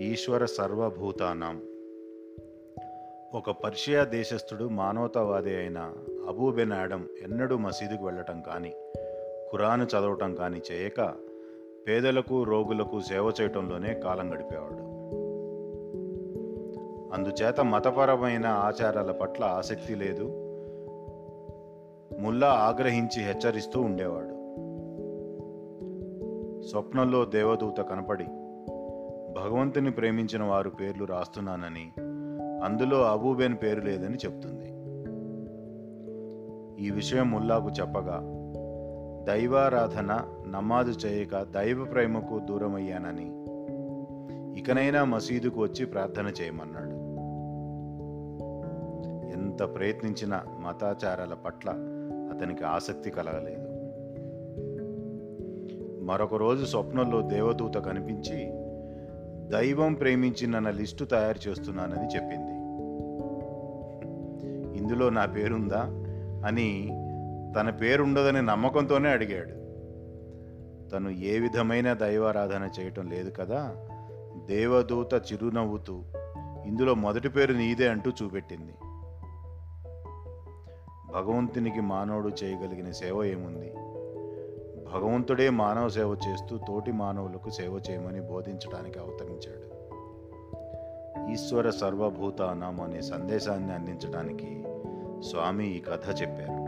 ఈశ్వర సర్వభూతానాం. ఒక పర్షియా దేశస్థుడు మానవతావాది అయిన అబూబెన్ ఆడమ్ ఎన్నడూ మసీదుకు వెళ్ళటం కానీ ఖురాను చదవటం కానీ చేయక పేదలకు రోగులకు సేవ చేయటంలోనే కాలం గడిపేవాడు. అందుచేత మతపరమైన ఆచారాల పట్ల ఆసక్తి లేదు. ముల్లా ఆగ్రహించి హెచ్చరిస్తూ ఉండేవాడు. స్వప్నంలో దేవదూత కనపడి భగవంతుని ప్రేమించిన వారు పేర్లు రాస్తున్నానని అందులో అబూబెన్ పేరు లేదని చెప్తుంది. ఈ విషయం ముల్లాకు చెప్పగా దైవారాధన నమాజు చేయక దైవ ప్రేమకు దూరమయ్యానని ఇకనైనా మసీదుకు వచ్చి ప్రార్థన చేయమన్నాడు. ఎంత ప్రయత్నించినా మతాచారాల పట్ల అతనికి ఆసక్తి కలగలేదు. మరొక రోజు స్వప్నంలో దేవదూత కనిపించి దైవం ప్రేమించి నన్న లిస్టు తయారు చేస్తున్నానని చెప్పింది. ఇందులో నా పేరుందా అని తన పేరుండదనే నమ్మకంతోనే అడిగాడు. తను ఏ విధమైన దైవారాధన చేయటం లేదు కదా? దేవదూత చిరునవ్వుతూ ఇందులో మొదటి పేరు నీదే అంటూ చూపెట్టింది. భగవంతునికి మానవుడు చేయగలిగిన సేవ ఏముంది? భగవంతుడే మానవ సేవ చేస్తూ తోటి మానవులకు సేవ చేయమని బోధించడానికి అవతరించాడు. ఈశ్వర సర్వభూతానం అనే సందేశాన్ని అందించడానికి స్వామి ఈ కథ చెప్పారు.